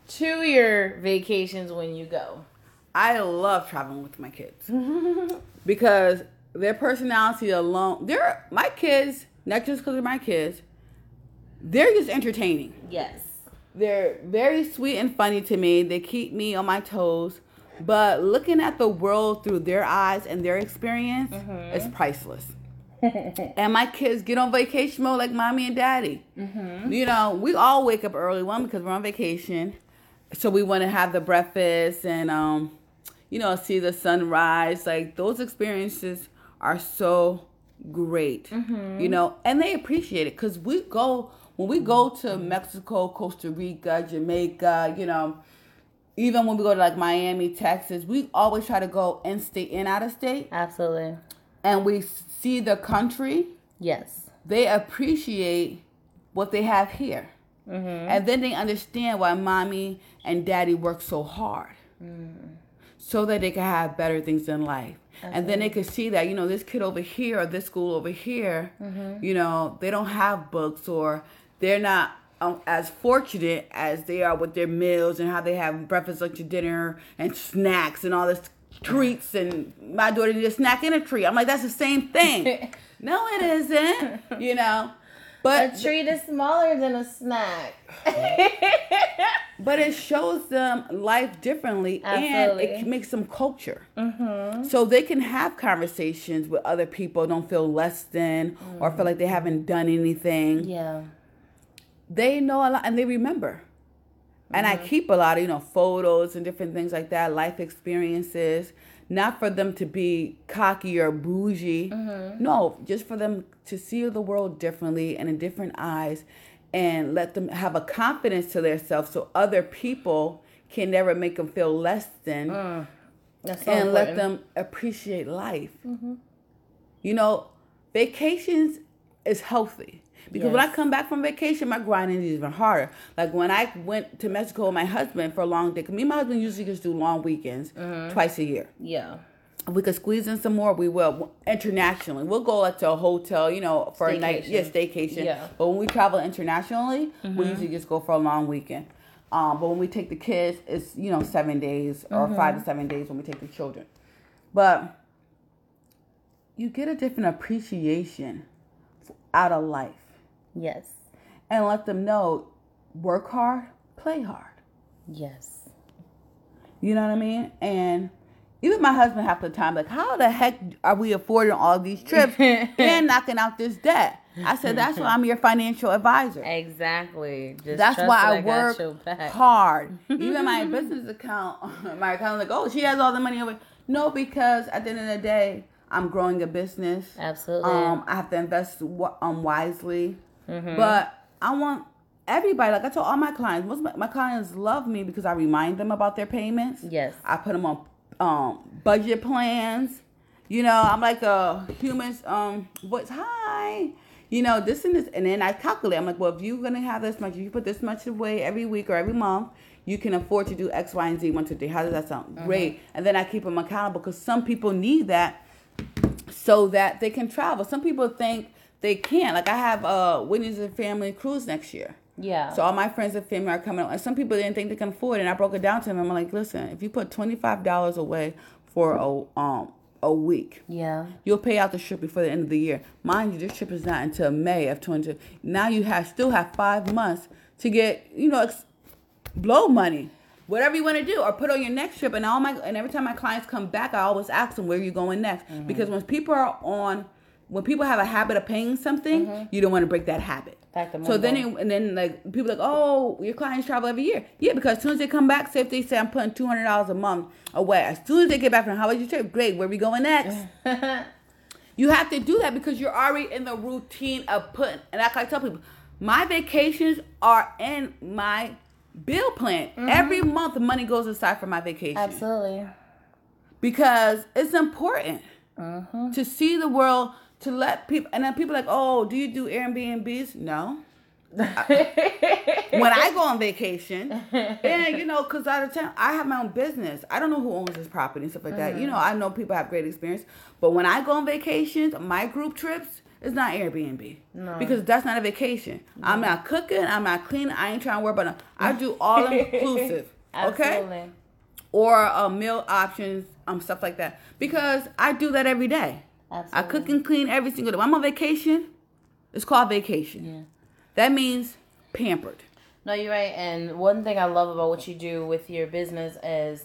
to your vacations when you go. I love traveling with my kids because their personality alone, they're my kids, not just because they're my kids, they're just entertaining. Yes. They're very sweet and funny to me. They keep me on my toes. But looking at the world through their eyes and their experience is priceless. and my kids get on vacation mode like mommy and daddy. You know, we all wake up early, one because we're on vacation. So we want to have the breakfast and, um, you know, see the sunrise. Like those experiences are so great, mm-hmm. you know, and they appreciate it because we go, when we go to Mexico, Costa Rica, Jamaica, you know, even when we go to like Miami, Texas, we always try to go in state and out of state Absolutely. and we see the country, Yes. they appreciate what they have here. Mm-hmm. And then they understand why mommy and daddy work so hard. Mm. So that they can have better things in life. And then they can see that, you know, this kid over here or this school over here, you know, they don't have books or they're not um, as fortunate as they are with their meals and how they have breakfast, lunch, and dinner and snacks and all this treats. And my daughter did a snack in a tree. I'm like, that's the same thing. no, it isn't, you know. A treat is smaller than a snack. But it shows them life differently and it makes them culture. Mm-hmm. So they can have conversations with other people, don't feel less than or feel like they mm-hmm. haven't done anything. yeah. They know a lot and they remember. And I mm-hmm. keep a lot of, you know, photos and different things like that, life experiences, not for them to be cocky or bougie. Mm-hmm. No, just for them to see the world differently and in different eyes and let them have a confidence to themselves so other people can never make them feel less than mm, so and let them appreciate life. Mm-hmm. You know, vacations is healthy because when I come back from vacation, my grinding is even harder. Like when I went to Mexico with my husband for a long day, me and my husband usually just do long weekends mm-hmm. twice a year. Yeah. If we could squeeze in some more, we will internationally. We'll go like to a hotel, you know, for a night, Staycation. yeah, staycation. Yeah. But when we travel internationally, we mm-hmm. usually just go for a long weekend. Um, but when we take the kids, it's you know seven days or mm-hmm. five to seven days when we take the children. But you get a different appreciation out of life, Yes. and let them know, work hard, play hard. Yes. You know what I mean? And even my husband half the time, like, how the heck are we affording all these trips and knocking out this debt? I said, that's why I'm your financial advisor. Exactly. Just That's why that I work hard. Even my business account, my account, like, oh, she has all the money over. No, because at the end of the day, I'm growing a business. Absolutely. Um, I have to invest wi- um wisely, Mm-hmm. but I want everybody. Like I told all my clients, most my, my clients love me because I remind them about their payments. Yes. I put them on um budget plans. You know, I'm like a human's um what's hi. You know, this and this and then I calculate. I'm like, well, if you're gonna have this much, if you put this much away every week or every month, you can afford to do X, Y, and Z, one, two, three. How does that sound? Great. And then I keep them accountable because some people need that so that they can travel. Some people think they can't. Like I have uh Whitney's and family cruise next year. yeah. So all my friends and family are coming. And some people didn't think they can afford it. And I broke it down to them. I'm like, listen, if you put twenty five dollars away for a um a week, yeah. you'll pay out the trip before the end of the year. Mind you, this trip is not until May of twenty. Now you have still have five months to get you know ex- blow money. Whatever you want to do, or put on your next trip, and all my and every time my clients come back, I always ask them where you going next, because when people are on, when people have a habit of paying something, you don't want to break that habit. So then, it, and then like people like, oh, your clients travel every year. Yeah, because as soon as they come back, say if they say I'm putting two hundred dollars a month away, as soon as they get back from how was your trip? Great, where we going next? you have to do that because you're already in the routine of putting. And like I tell people, my vacations are in my bill plan. Every month, money goes aside for my vacation Absolutely. because it's important to see the world to let people and then people are like oh do you do airbnbs? No. When i go on vacation and you know because out of town i have my own business. I don't know who owns this property and stuff like that. You know i know people have great experience. But when i go on vacations my group trips it's not airbnb. No. because that's not a vacation. I'm not cooking i'm not cleaning i ain't trying to worry about it i do all inclusive okay? Absolutely. or uh, meal options, um, stuff like that. Because I do that every day. I cook and clean every single day. When I'm on vacation, it's called vacation. Yeah. That means pampered. No, you're right. And one thing I love about what you do with your business is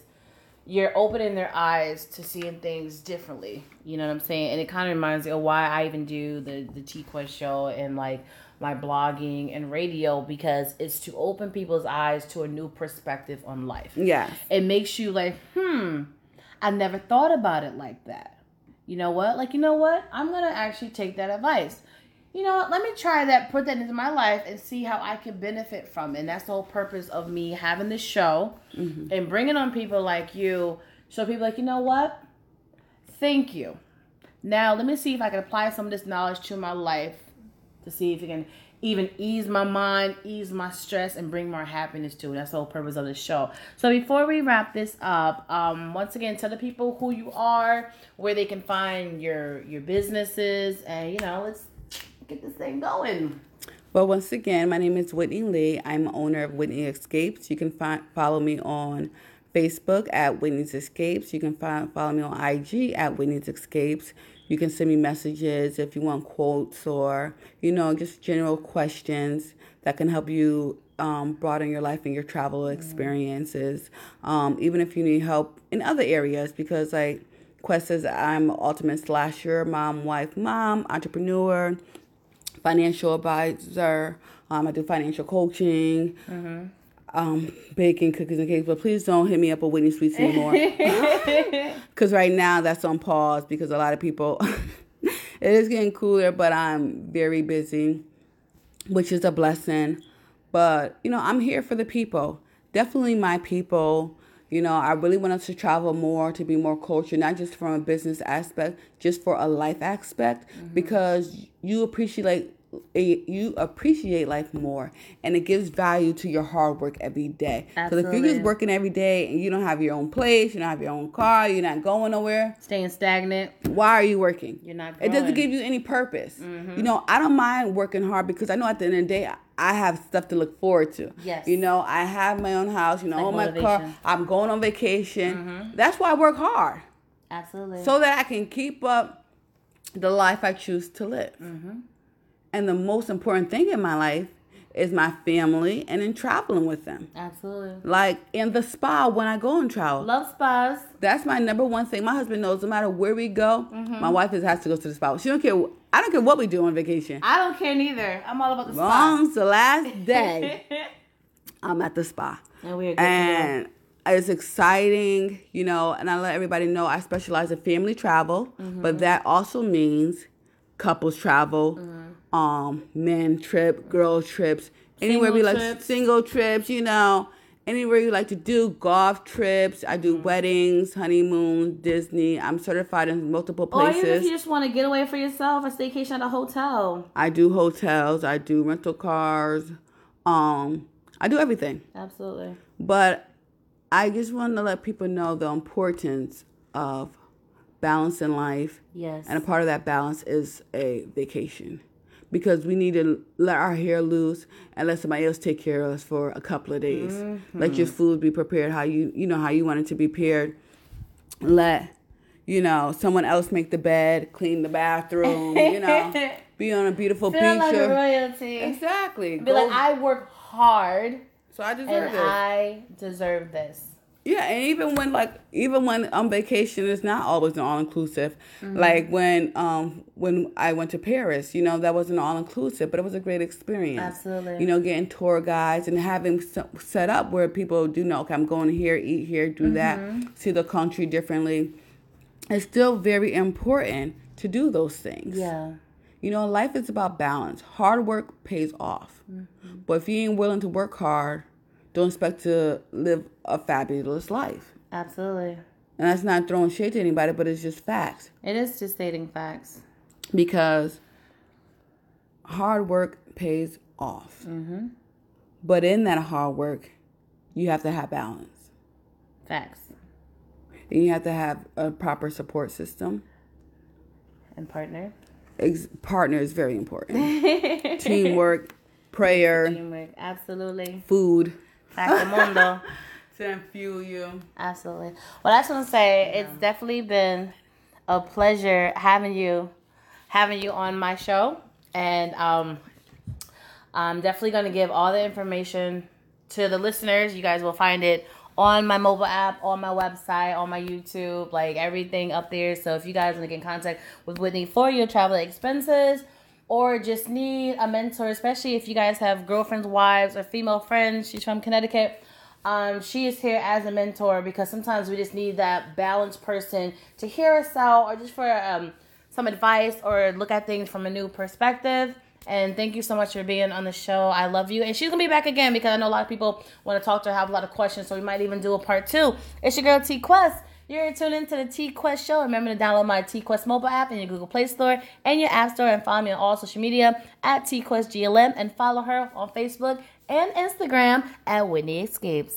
you're opening their eyes to seeing things differently. You know what I'm saying? And it kind of reminds me of why I even do the the T Quest show and like my blogging and radio because it's to open people's eyes to a new perspective on life. Yes. It makes you like, hmm, I never thought about it like that. You know what? Like, you know what? I'm gonna actually take that advice. You know what? Let me try that, put that into my life, and see how I can benefit from it. And that's the whole purpose of me having this show mm-hmm. and bringing on people like you. So people like, you know what? Thank you. Now let me see if I can apply some of this knowledge to my life to see if it can even ease my mind, ease my stress, and bring more happiness to it. That's the whole purpose of the show. So before we wrap this up, um, once again, tell the people who you are, where they can find your your businesses, and you know, let's get this thing going. Well, once again, my name is Whitney Lee. I'm owner of Whitney Escapes. You can find follow me on Facebook at Whitney's Escapes. You can find follow me on IG at Whitney's Escapes. You can send me messages if you want quotes or you know just general questions that can help you um, broaden your life and your travel experiences. Um, even if you need help in other areas, because like Quest says, I'm ultimate slasher, mom, wife, mom, entrepreneur financial advisor. Um, I do financial coaching, um, baking cookies and cakes. But please don't hit me up with Whitney Sweets anymore, because right now that's on pause because a lot of people. it is getting cooler, but I'm very busy, which is a blessing. But you know, I'm here for the people. Definitely my people. You know, I really want us to travel more, to be more cultured, not just from a business aspect, just for a life aspect, because you appreciate you appreciate life more, and it gives value to your hard work every day. Because if you're just working every day and you don't have your own place, you don't have your own car, you're not going nowhere, Staying stagnant, why are you working? you're not. It doesn't give you any purpose. You know, I don't mind working hard because I know at the end of the day, I have stuff to look forward to. Yes. You know, I have my own house, you know, Like own my car. I'm going on vacation. That's why I work hard. Absolutely. So that I can keep up the life I choose to live. Mm-hmm. And the most important thing in my life is my family and in traveling with them. Absolutely. Like in the spa when I go and travel. Love spas. That's my number one thing. My husband knows no matter where we go, Mm-hmm. my wife has to go to the spa. She don't care. I don't care what we do on vacation. I don't care neither. I'm all about the spa. Long's the last day, I'm at the spa. and we are and it's exciting, you know, and I let everybody know I specialize in family travel, Mm-hmm. but that also means couples travel, Mm-hmm. Um, men trip, girl trips, anywhere we like trips. single trips, you know, anywhere you like to do golf trips. I Mm-hmm. do weddings, honeymoons, Disney. I'm certified in multiple places. Or even if you just want to get away for yourself, a staycation at a hotel. I do hotels, I do rental cars, um, I do everything. Absolutely. But I just want to let people know the importance of balance in life. Yes. And a part of that balance is a vacation. Because we need to let our hair loose and let somebody else take care of us for a couple of days. Mm-hmm. Let your food be prepared how you you know how you want it to be prepared. Let you know someone else make the bed, clean the bathroom. You know, be on a beautiful Feel beach. like or- royalty. exactly. Be Go- like, I work hard so I deserve and it. I deserve this. Yeah, and even when like even when on vacation is not always an all inclusive. Mm-hmm. Like when um when I went to Paris, you know that wasn't all inclusive, but it was a great experience. Absolutely. You know, getting tour guides and having set up where people do know, okay, I'm going here, eat here, do mm-hmm. that, see the country differently. It's still very important to do those things. Yeah. You know, life is about balance. Hard work pays off. Mm-hmm. But if you ain't willing to work hard, don't expect to live a fabulous life. Absolutely. And that's not throwing shade to anybody, but it's just facts. It is just stating facts. Because hard work pays off. Mm-hmm. But in that hard work, you have to have balance. Facts. And you have to have a proper support system. And partner. Ex- partner is very important. Teamwork, prayer, Teamwork. Absolutely. food. Factamundo. To fuel you. Absolutely. Well, I just want to say it's definitely been a pleasure having you, having you on my show, and um, I'm definitely going to give all the information to the listeners. You guys will find it on my mobile app, on my website, on my YouTube, like everything up there. So if you guys want to get in contact with Whitney for your travel expenses or just need a mentor, especially if you guys have girlfriends, wives, or female friends, she's from Connecticut. Um, she is here as a mentor because sometimes we just need that balanced person to hear us out or just for um, some advice or look at things from a new perspective. And thank you so much for being on the show. I love you. And she's going to be back again because I know a lot of people want to talk to her, have a lot of questions. So we might even do a part two. It's your girl T Quest. You're tuned into the T Quest show. Remember to download my T Quest mobile app in your Google Play Store and your App Store and follow me on all social media at T Quest GLM and follow her on Facebook and Instagram at Whitney Escapes.